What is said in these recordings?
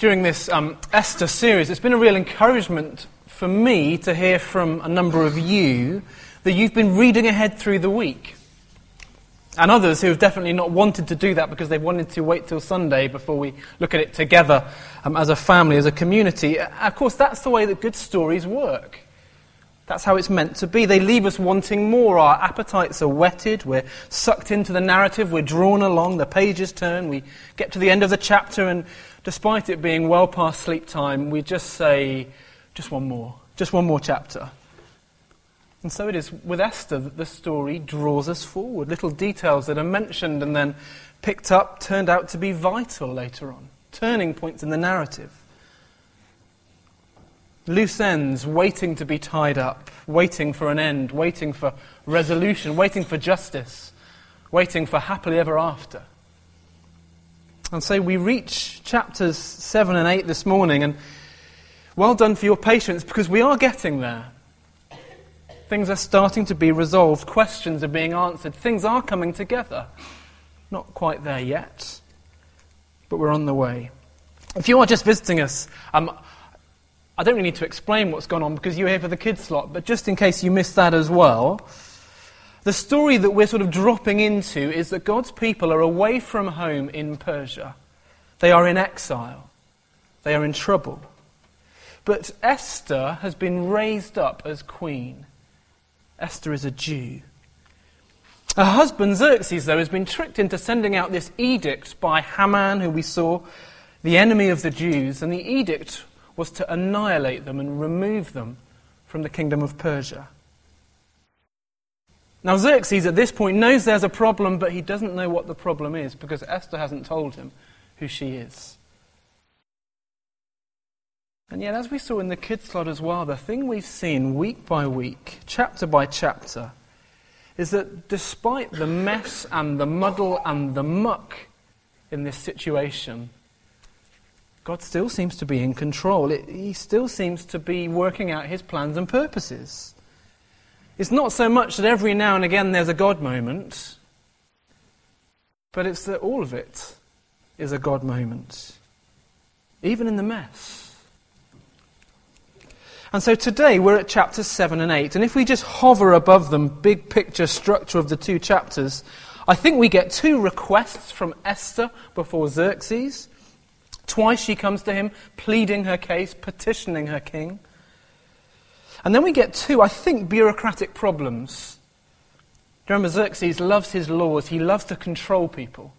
during this um, Esther series, it's been a real encouragement for me to hear from a number of you that you've been reading ahead through the week. And others who have definitely not wanted to do that because they've wanted to wait till Sunday before we look at it together um, as a family, as a community. Of course, that's the way that good stories work. That's how it's meant to be. They leave us wanting more. Our appetites are whetted. We're sucked into the narrative. We're drawn along. The pages turn. We get to the end of the chapter, and despite it being well past sleep time, we just say, just one more, just one more chapter. And so it is with Esther that the story draws us forward. Little details that are mentioned and then picked up turned out to be vital later on, turning points in the narrative. Loose ends waiting to be tied up, waiting for an end, waiting for resolution, waiting for justice, waiting for happily ever after. And so we reach chapters 7 and 8 this morning, and well done for your patience because we are getting there. Things are starting to be resolved, questions are being answered, things are coming together. Not quite there yet, but we're on the way. If you are just visiting us, um, I don't really need to explain what's gone on because you're here for the kids' slot, but just in case you missed that as well, the story that we're sort of dropping into is that God's people are away from home in Persia. They are in exile. They are in trouble. But Esther has been raised up as queen. Esther is a Jew. Her husband Xerxes, though, has been tricked into sending out this edict by Haman, who we saw, the enemy of the Jews, and the edict was to annihilate them and remove them from the kingdom of Persia. Now, Xerxes at this point knows there's a problem, but he doesn't know what the problem is because Esther hasn't told him who she is. And yet, as we saw in the kids' slot as well, the thing we've seen week by week, chapter by chapter, is that despite the mess and the muddle and the muck in this situation, God still seems to be in control. It, he still seems to be working out his plans and purposes. It's not so much that every now and again there's a God moment, but it's that all of it is a God moment, even in the mess. And so today we're at chapters 7 and 8, and if we just hover above them, big picture structure of the two chapters, I think we get two requests from Esther before Xerxes. Twice she comes to him, pleading her case, petitioning her king. And then we get two, I think, bureaucratic problems. remember, Xerxes loves his laws, he loves to control people.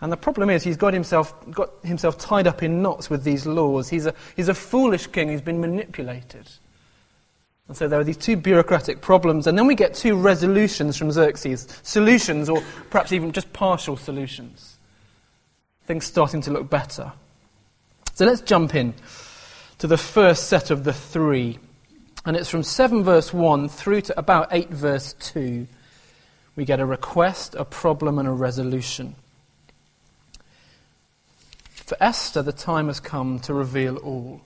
And the problem is, he's got himself, got himself tied up in knots with these laws. He's a, he's a foolish king who's been manipulated. And so there are these two bureaucratic problems, and then we get two resolutions from Xerxes solutions, or perhaps even just partial solutions. Things starting to look better. So let's jump in to the first set of the three. And it's from 7 verse 1 through to about 8 verse 2. We get a request, a problem, and a resolution. For Esther, the time has come to reveal all.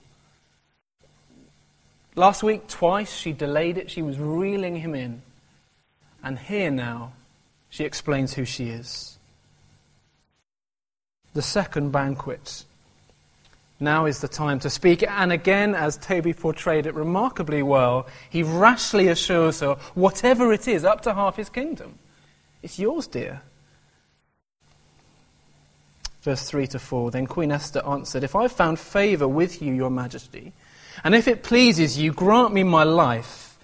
Last week, twice, she delayed it. She was reeling him in. And here now, she explains who she is. The second banquet now is the time to speak. And again, as Toby portrayed it remarkably well, he rashly assures her, whatever it is, up to half his kingdom, it's yours, dear. Verse 3 to 4 Then Queen Esther answered, If I've found favour with you, your majesty, and if it pleases you, grant me my life.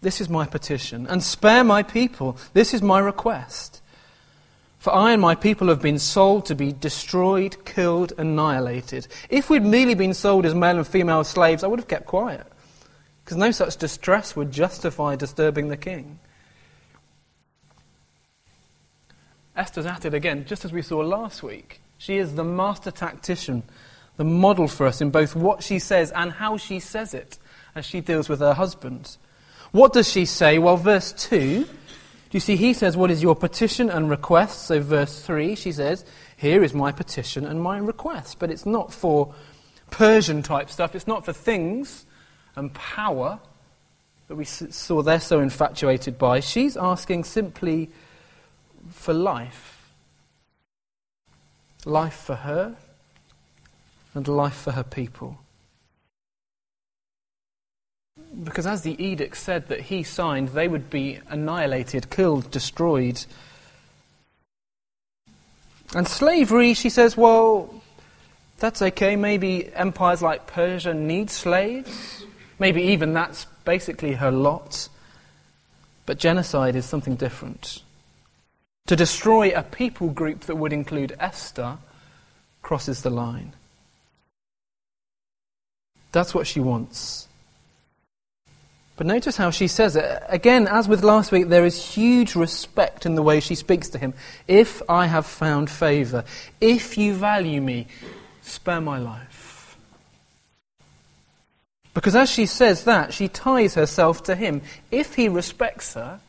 This is my petition, and spare my people. This is my request. For I and my people have been sold to be destroyed, killed, annihilated. If we'd merely been sold as male and female slaves, I would have kept quiet, because no such distress would justify disturbing the king. Esther's at it again, just as we saw last week. She is the master tactician, the model for us in both what she says and how she says it as she deals with her husband. What does she say? Well, verse 2 do you see, he says, What is your petition and request? So, verse 3, she says, Here is my petition and my request. But it's not for Persian type stuff, it's not for things and power that we saw they're so infatuated by. She's asking simply for life. Life for her, and life for her people. Because as the edict said that he signed, they would be annihilated, killed, destroyed. And slavery, she says, well, that's okay. Maybe empires like Persia need slaves. Maybe even that's basically her lot. But genocide is something different. To destroy a people group that would include Esther crosses the line. That's what she wants. But notice how she says it. Again, as with last week, there is huge respect in the way she speaks to him. If I have found favour, if you value me, spare my life. Because as she says that, she ties herself to him. If he respects her,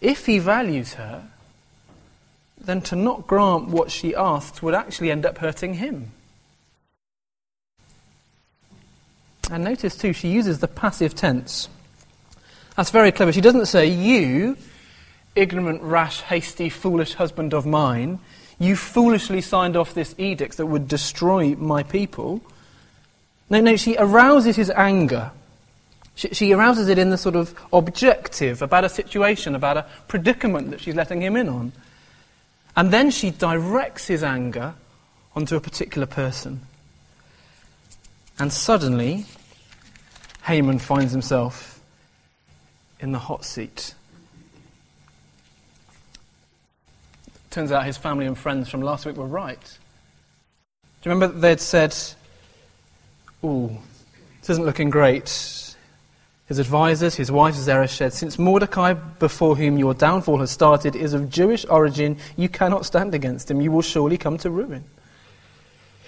if he values her, then to not grant what she asks would actually end up hurting him. And notice too, she uses the passive tense. That's very clever. She doesn't say, You, ignorant, rash, hasty, foolish husband of mine, you foolishly signed off this edict that would destroy my people. No, no, she arouses his anger. She, she arouses it in the sort of objective about a situation, about a predicament that she's letting him in on. And then she directs his anger onto a particular person. And suddenly, Haman finds himself in the hot seat. Turns out his family and friends from last week were right. Do you remember they'd said, Ooh, this isn't looking great. His advisers, his wife Zeresh said, Since Mordecai, before whom your downfall has started, is of Jewish origin, you cannot stand against him. You will surely come to ruin.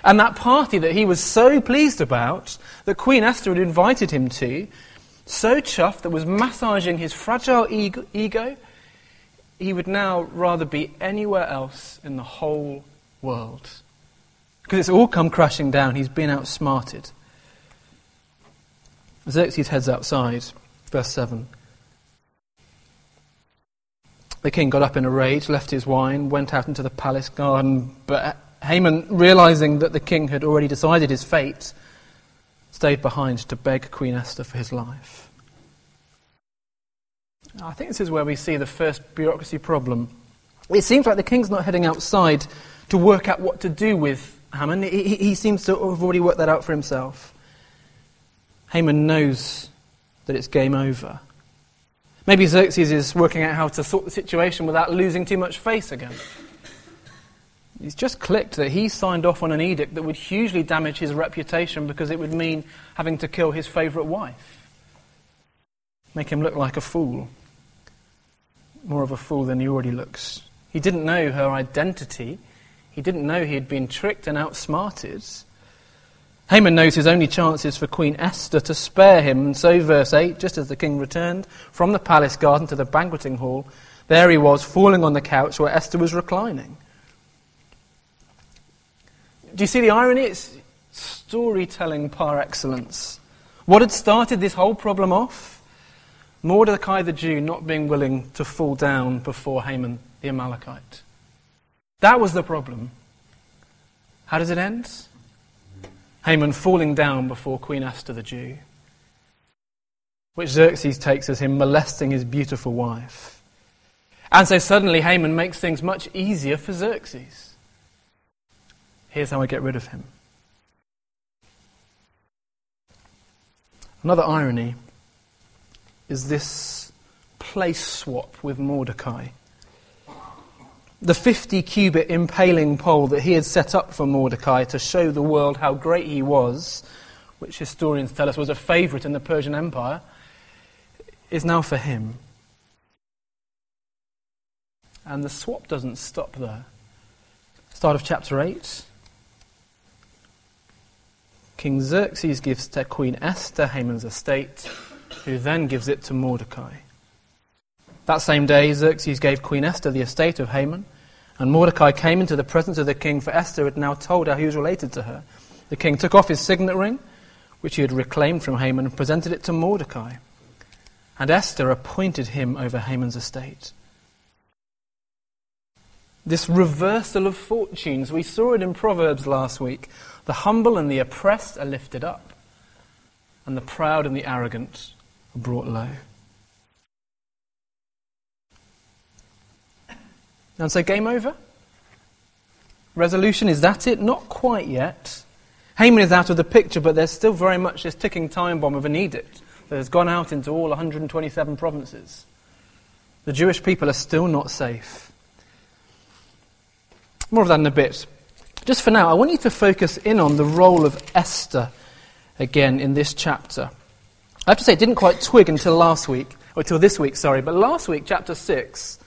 And that party that he was so pleased about, that Queen Esther had invited him to, so chuffed that was massaging his fragile ego, he would now rather be anywhere else in the whole world. Because it's all come crashing down. He's been outsmarted. Xerxes heads outside. Verse 7. The king got up in a rage, left his wine, went out into the palace garden, but Haman, realizing that the king had already decided his fate, stayed behind to beg Queen Esther for his life. I think this is where we see the first bureaucracy problem. It seems like the king's not heading outside to work out what to do with Haman. He, he seems to have already worked that out for himself. Haman knows that it's game over. Maybe Xerxes is working out how to sort the situation without losing too much face again. He's just clicked that he signed off on an edict that would hugely damage his reputation because it would mean having to kill his favourite wife. Make him look like a fool. More of a fool than he already looks. He didn't know her identity. He didn't know he had been tricked and outsmarted. Haman knows his only chance is for Queen Esther to spare him, and so, verse 8, just as the king returned from the palace garden to the banqueting hall, there he was, falling on the couch where Esther was reclining. Do you see the irony? It's storytelling par excellence. What had started this whole problem off? Mordecai the Jew not being willing to fall down before Haman the Amalekite. That was the problem. How does it end? Haman falling down before Queen Esther the Jew, which Xerxes takes as him molesting his beautiful wife. And so suddenly Haman makes things much easier for Xerxes. Here's how I get rid of him. Another irony is this place swap with Mordecai. The 50 cubit impaling pole that he had set up for Mordecai to show the world how great he was, which historians tell us was a favourite in the Persian Empire, is now for him. And the swap doesn't stop there. Start of chapter 8. King Xerxes gives to Queen Esther Haman's estate, who then gives it to Mordecai. That same day, Xerxes gave Queen Esther the estate of Haman, and Mordecai came into the presence of the king, for Esther had now told how he was related to her. The king took off his signet ring, which he had reclaimed from Haman, and presented it to Mordecai. And Esther appointed him over Haman's estate. This reversal of fortunes. We saw it in Proverbs last week. The humble and the oppressed are lifted up, and the proud and the arrogant are brought low. And so, game over? Resolution, is that it? Not quite yet. Haman is out of the picture, but there's still very much this ticking time bomb of an edict that has gone out into all 127 provinces. The Jewish people are still not safe. More of that in a bit. Just for now, I want you to focus in on the role of Esther again in this chapter. I have to say, it didn't quite twig until last week, or until this week, sorry, but last week, chapter 6,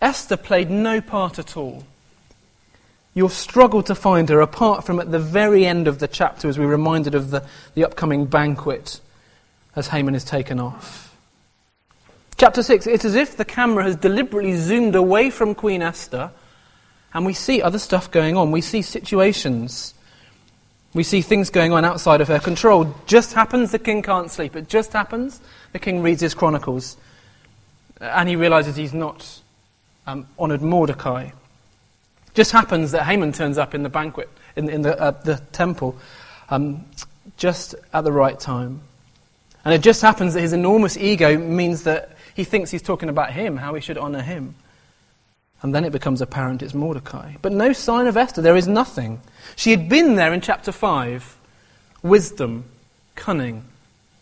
Esther played no part at all. You'll struggle to find her apart from at the very end of the chapter as we're reminded of the, the upcoming banquet as Haman is taken off. Chapter 6, it's as if the camera has deliberately zoomed away from Queen Esther and we see other stuff going on. We see situations. We see things going on outside of her control. Just happens the king can't sleep. It just happens the king reads his chronicles and he realizes he's not um, honored Mordecai. Just happens that Haman turns up in the banquet, in, in the, uh, the temple, um, just at the right time. And it just happens that his enormous ego means that he thinks he's talking about him, how he should honor him. And then it becomes apparent it's Mordecai. But no sign of Esther. There is nothing. She had been there in chapter 5 wisdom, cunning,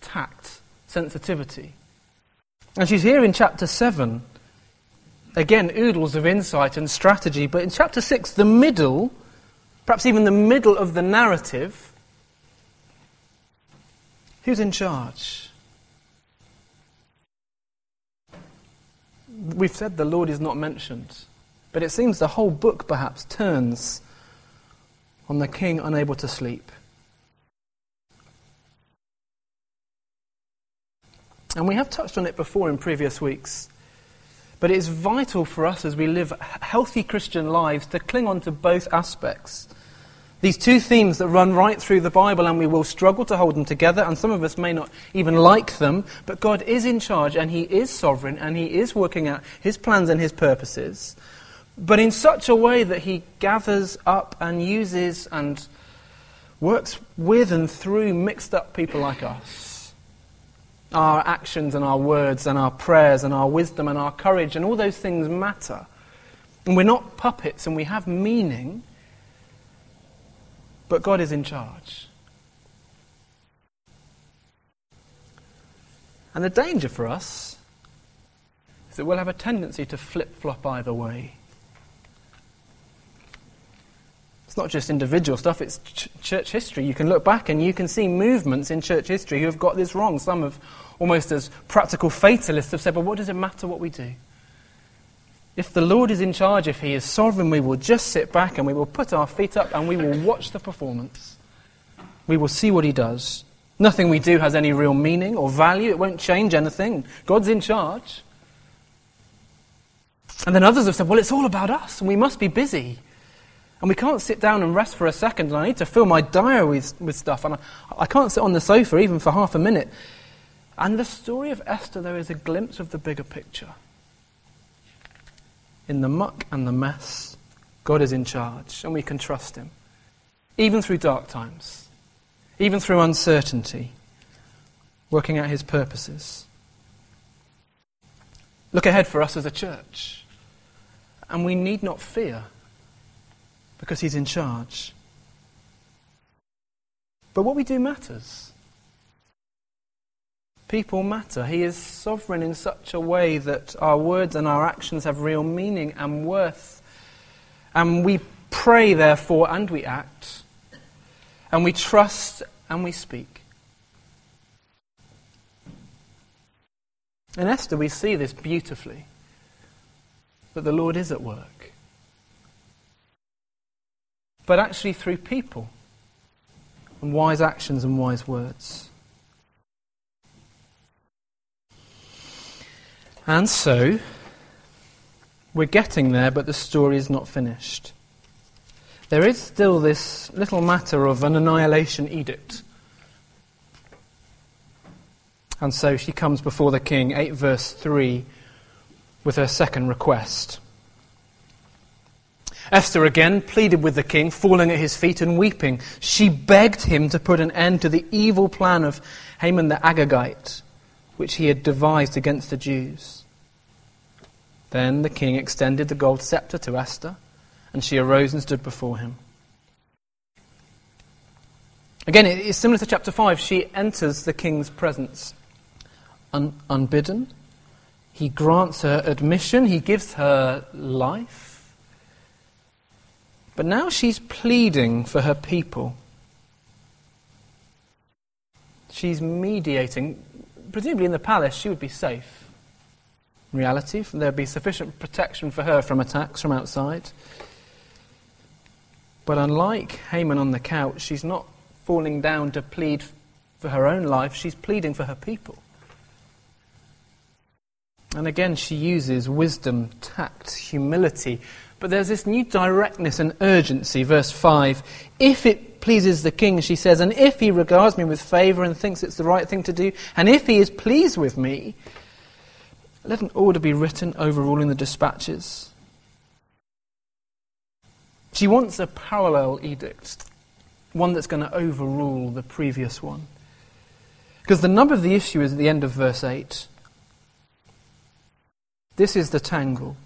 tact, sensitivity. And she's here in chapter 7 Again, oodles of insight and strategy. But in chapter 6, the middle, perhaps even the middle of the narrative, who's in charge? We've said the Lord is not mentioned, but it seems the whole book perhaps turns on the king unable to sleep. And we have touched on it before in previous weeks. But it's vital for us as we live healthy Christian lives to cling on to both aspects. These two themes that run right through the Bible, and we will struggle to hold them together, and some of us may not even like them, but God is in charge, and He is sovereign, and He is working out His plans and His purposes, but in such a way that He gathers up and uses and works with and through mixed up people like us our actions and our words and our prayers and our wisdom and our courage and all those things matter. And we're not puppets and we have meaning, but God is in charge. And the danger for us is that we'll have a tendency to flip flop either way. It's not just individual stuff, it's ch- church history. You can look back and you can see movements in church history who have got this wrong. Some have almost as practical fatalists have said, but what does it matter what we do? If the Lord is in charge, if He is sovereign, we will just sit back and we will put our feet up and we will watch the performance. We will see what He does. Nothing we do has any real meaning or value. It won't change anything. God's in charge. And then others have said, well, it's all about us and we must be busy. And we can't sit down and rest for a second, and I need to fill my diary with, with stuff, and I, I can't sit on the sofa even for half a minute. And the story of Esther, there is a glimpse of the bigger picture. In the muck and the mess, God is in charge, and we can trust Him, even through dark times, even through uncertainty, working out His purposes. Look ahead for us as a church, and we need not fear because he's in charge. But what we do matters. People matter. He is sovereign in such a way that our words and our actions have real meaning and worth. And we pray, therefore, and we act. And we trust and we speak. In Esther, we see this beautifully that the Lord is at work but actually through people and wise actions and wise words. And so, we're getting there, but the story is not finished. There is still this little matter of an annihilation edict. And so she comes before the king, 8 verse 3, with her second request. Esther again pleaded with the king, falling at his feet and weeping. She begged him to put an end to the evil plan of Haman the Agagite, which he had devised against the Jews. Then the king extended the gold scepter to Esther, and she arose and stood before him. Again, it's similar to chapter 5. She enters the king's presence un- unbidden. He grants her admission, he gives her life. But now she's pleading for her people. She's mediating. Presumably in the palace, she would be safe. In reality, there'd be sufficient protection for her from attacks from outside. But unlike Haman on the couch, she's not falling down to plead for her own life, she's pleading for her people. And again, she uses wisdom, tact, humility, but there's this new directness and urgency. Verse 5 If it pleases the king, she says, and if he regards me with favour and thinks it's the right thing to do, and if he is pleased with me, let an order be written overruling the dispatches. She wants a parallel edict, one that's going to overrule the previous one. Because the number of the issue is at the end of verse 8. This is the tangle.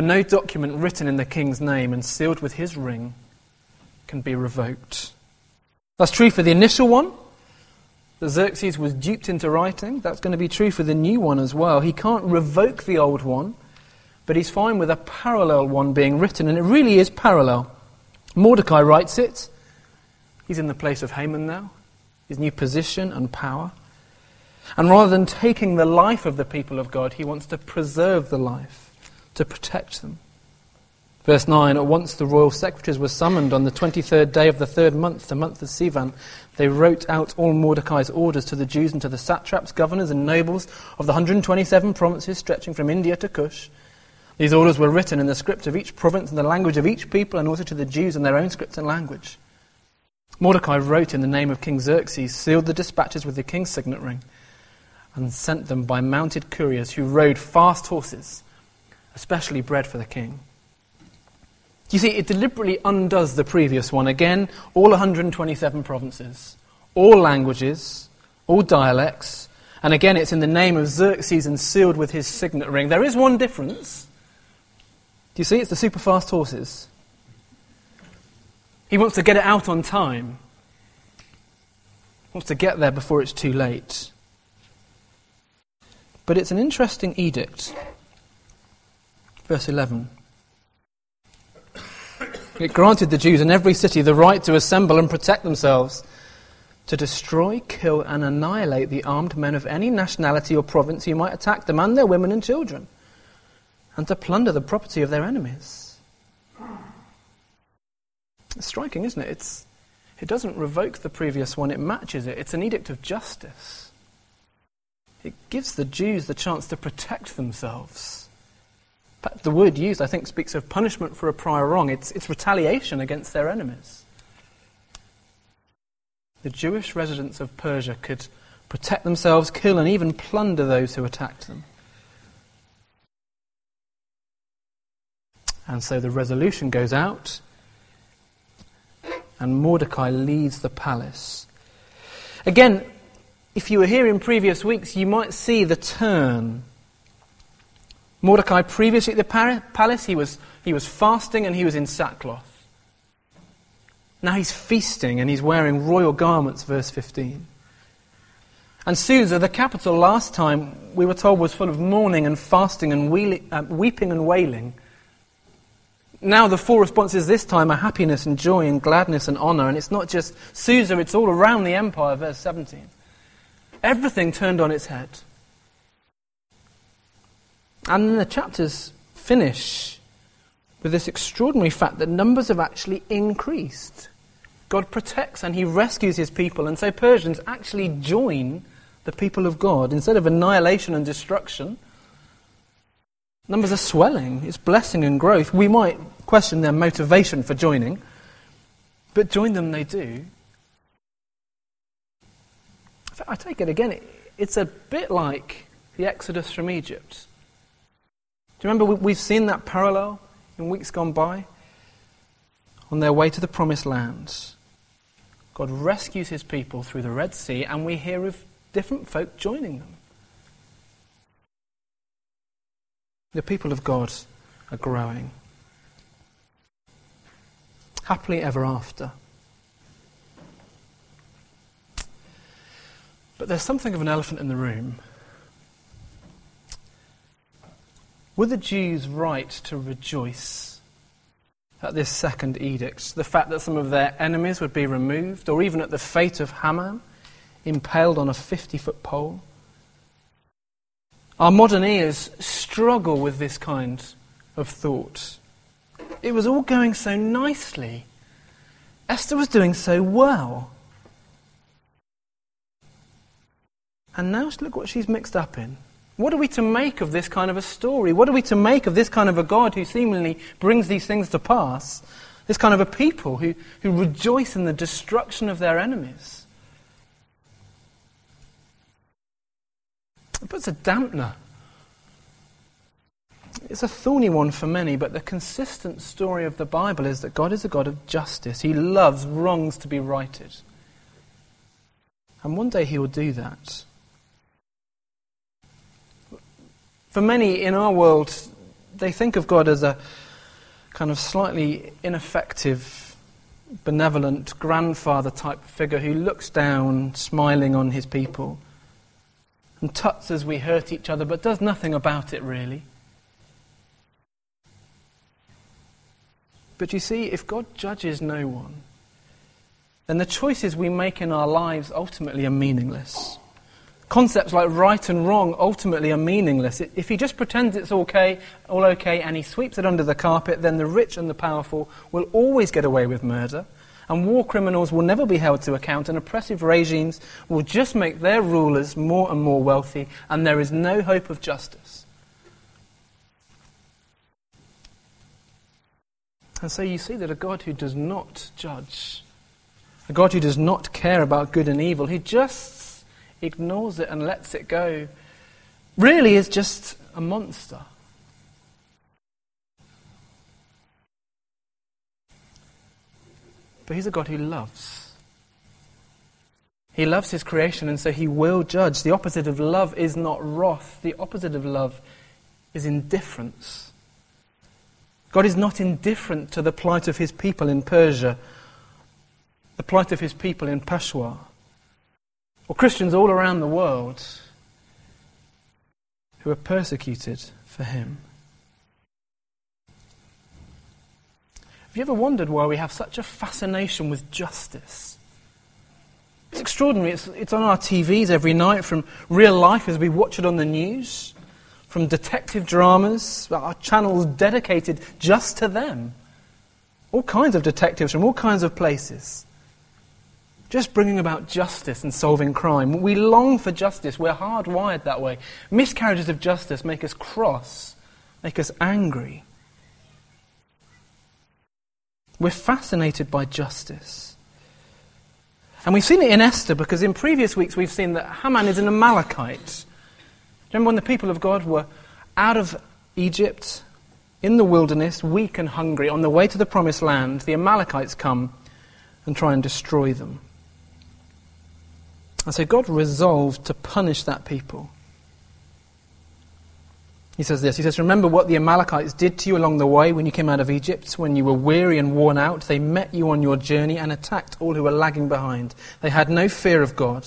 For no document written in the king's name and sealed with his ring can be revoked. That's true for the initial one, that Xerxes was duped into writing. That's going to be true for the new one as well. He can't revoke the old one, but he's fine with a parallel one being written, and it really is parallel. Mordecai writes it. He's in the place of Haman now, his new position and power. And rather than taking the life of the people of God, he wants to preserve the life to protect them. Verse 9 At once the royal secretaries were summoned on the 23rd day of the third month, the month of Sivan. They wrote out all Mordecai's orders to the Jews and to the satraps, governors, and nobles of the 127 provinces stretching from India to Cush. These orders were written in the script of each province and the language of each people, and also to the Jews in their own script and language. Mordecai wrote in the name of King Xerxes, sealed the dispatches with the king's signet ring, and sent them by mounted couriers who rode fast horses especially bred for the king. You see, it deliberately undoes the previous one. Again, all 127 provinces, all languages, all dialects, and again, it's in the name of Xerxes and sealed with his signet ring. There is one difference. Do you see? It's the super fast horses. He wants to get it out on time. He wants to get there before it's too late. But it's an interesting edict. Verse 11. It granted the Jews in every city the right to assemble and protect themselves, to destroy, kill, and annihilate the armed men of any nationality or province who might attack them and their women and children, and to plunder the property of their enemies. It's striking, isn't it? It's, it doesn't revoke the previous one, it matches it. It's an edict of justice. It gives the Jews the chance to protect themselves. The word used, I think, speaks of punishment for a prior wrong. It's, it's retaliation against their enemies. The Jewish residents of Persia could protect themselves, kill, and even plunder those who attacked them. And so the resolution goes out, and Mordecai leads the palace. Again, if you were here in previous weeks, you might see the turn Mordecai, previously at the palace, he was, he was fasting and he was in sackcloth. Now he's feasting and he's wearing royal garments, verse 15. And Susa, the capital last time, we were told was full of mourning and fasting and wheeling, uh, weeping and wailing. Now the four responses this time are happiness and joy and gladness and honor. And it's not just Susa, it's all around the empire, verse 17. Everything turned on its head. And then the chapters finish with this extraordinary fact that numbers have actually increased. God protects and he rescues his people, and so Persians actually join the people of God. Instead of annihilation and destruction, numbers are swelling. It's blessing and growth. We might question their motivation for joining, but join them they do. I take it again, it's a bit like the Exodus from Egypt. Do you remember we've seen that parallel in weeks gone by, on their way to the promised land, God rescues his people through the Red Sea, and we hear of different folk joining them. The people of God are growing. Happily ever after. But there's something of an elephant in the room. Were the Jews right to rejoice at this second edict? The fact that some of their enemies would be removed, or even at the fate of Haman, impaled on a 50 foot pole? Our modern ears struggle with this kind of thought. It was all going so nicely. Esther was doing so well. And now look what she's mixed up in. What are we to make of this kind of a story? What are we to make of this kind of a God who seemingly brings these things to pass? This kind of a people who, who rejoice in the destruction of their enemies? It puts a dampener. It's a thorny one for many, but the consistent story of the Bible is that God is a God of justice. He loves wrongs to be righted. And one day He will do that. For many in our world, they think of God as a kind of slightly ineffective, benevolent grandfather type figure who looks down, smiling on his people and tuts as we hurt each other, but does nothing about it really. But you see, if God judges no one, then the choices we make in our lives ultimately are meaningless. Concepts like right and wrong ultimately are meaningless. If he just pretends it's okay, all okay and he sweeps it under the carpet, then the rich and the powerful will always get away with murder and war criminals will never be held to account, and oppressive regimes will just make their rulers more and more wealthy, and there is no hope of justice. And so you see that a God who does not judge, a God who does not care about good and evil, who just ignores it and lets it go, really is just a monster. But He's a God who loves. He loves His creation, and so He will judge. The opposite of love is not wrath, the opposite of love is indifference. God is not indifferent to the plight of His people in Persia, the plight of His people in Peshawar, or Christians all around the world who are persecuted for Him. Have you ever wondered why we have such a fascination with justice? It's extraordinary. It's, it's on our TVs every night from real life as we watch it on the news, from detective dramas, our channels dedicated just to them. All kinds of detectives from all kinds of places. Just bringing about justice and solving crime. We long for justice. We're hardwired that way. Miscarriages of justice make us cross, make us angry. We're fascinated by justice. And we've seen it in Esther because in previous weeks we've seen that Haman is an Amalekite. Remember when the people of God were out of Egypt, in the wilderness, weak and hungry, on the way to the promised land, the Amalekites come and try and destroy them. And so God resolved to punish that people. He says this He says, Remember what the Amalekites did to you along the way when you came out of Egypt, when you were weary and worn out. They met you on your journey and attacked all who were lagging behind. They had no fear of God.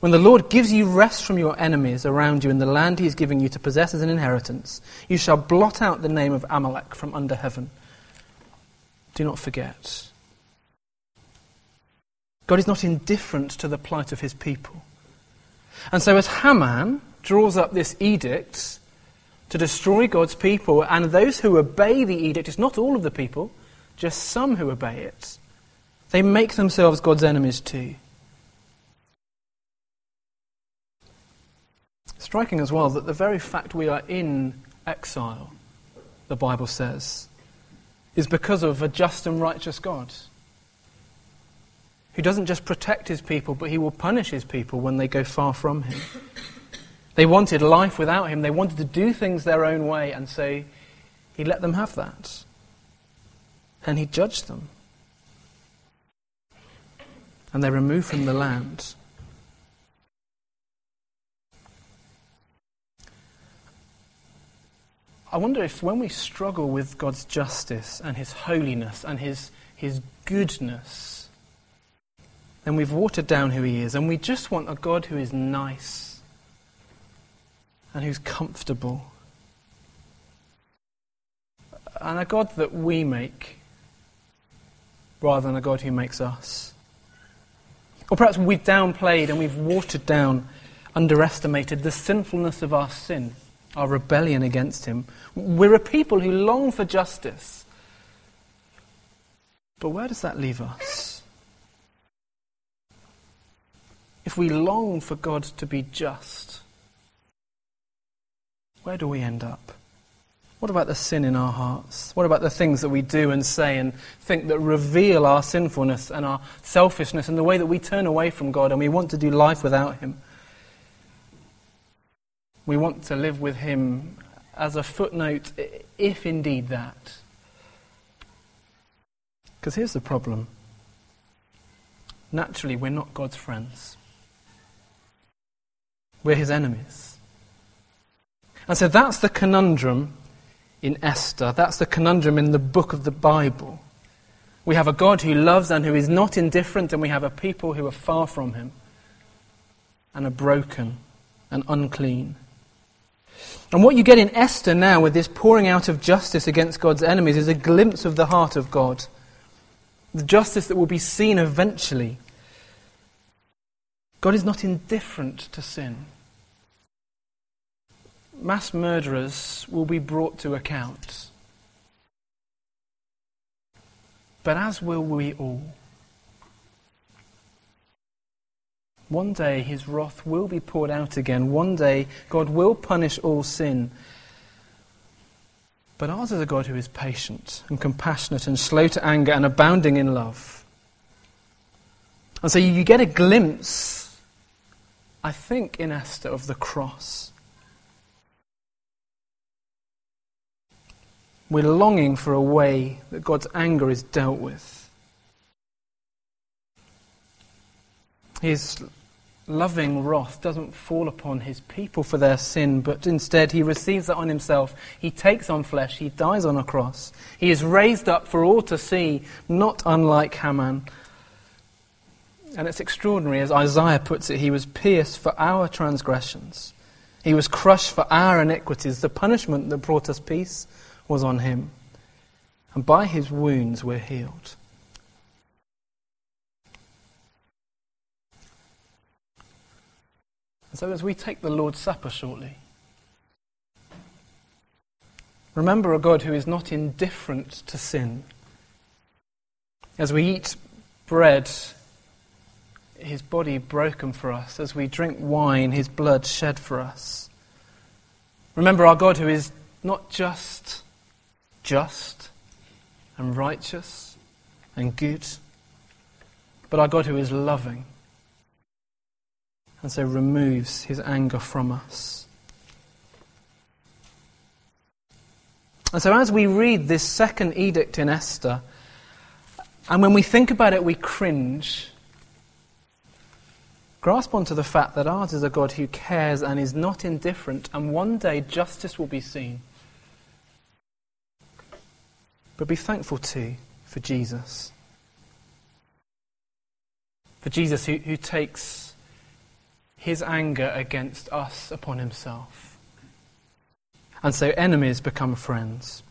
When the Lord gives you rest from your enemies around you in the land he is giving you to possess as an inheritance, you shall blot out the name of Amalek from under heaven. Do not forget. God is not indifferent to the plight of his people. And so, as Haman draws up this edict, to destroy God's people, and those who obey the edict, it's not all of the people, just some who obey it, they make themselves God's enemies too. Striking as well that the very fact we are in exile, the Bible says, is because of a just and righteous God who doesn't just protect his people, but he will punish his people when they go far from him. They wanted life without him. They wanted to do things their own way, and so He let them have that. And he judged them. And they removed from the land. I wonder if when we struggle with God's justice and His holiness and His, his goodness, then we've watered down who He is and we just want a God who is nice and who's comfortable and a God that we make rather than a God who makes us. Or perhaps we've downplayed and we've watered down, underestimated the sinfulness of our sin our rebellion against him. We're a people who long for justice. But where does that leave us? If we long for God to be just, where do we end up? What about the sin in our hearts? What about the things that we do and say and think that reveal our sinfulness and our selfishness and the way that we turn away from God and we want to do life without Him? We want to live with him as a footnote, if indeed that. Because here's the problem naturally, we're not God's friends, we're his enemies. And so that's the conundrum in Esther. That's the conundrum in the book of the Bible. We have a God who loves and who is not indifferent, and we have a people who are far from him and are broken and unclean. And what you get in Esther now with this pouring out of justice against God's enemies is a glimpse of the heart of God. The justice that will be seen eventually. God is not indifferent to sin. Mass murderers will be brought to account. But as will we all. One day his wrath will be poured out again. One day God will punish all sin. But ours is a God who is patient and compassionate and slow to anger and abounding in love. And so you get a glimpse, I think, in Esther of the cross. We're longing for a way that God's anger is dealt with. His loving wrath doesn't fall upon his people for their sin, but instead he receives that on himself. He takes on flesh, he dies on a cross. He is raised up for all to see, not unlike Haman. And it's extraordinary, as Isaiah puts it, he was pierced for our transgressions. He was crushed for our iniquities. The punishment that brought us peace was on him. And by his wounds we're healed. so, as we take the Lord's Supper shortly, remember a God who is not indifferent to sin. As we eat bread, his body broken for us. As we drink wine, his blood shed for us. Remember our God who is not just just and righteous and good, but our God who is loving and so removes his anger from us. And so, as we read this second edict in Esther, and when we think about it, we cringe. Grasp onto the fact that ours is a God who cares and is not indifferent, and one day justice will be seen. But be thankful too for Jesus. For Jesus who, who takes his anger against us upon himself. And so enemies become friends.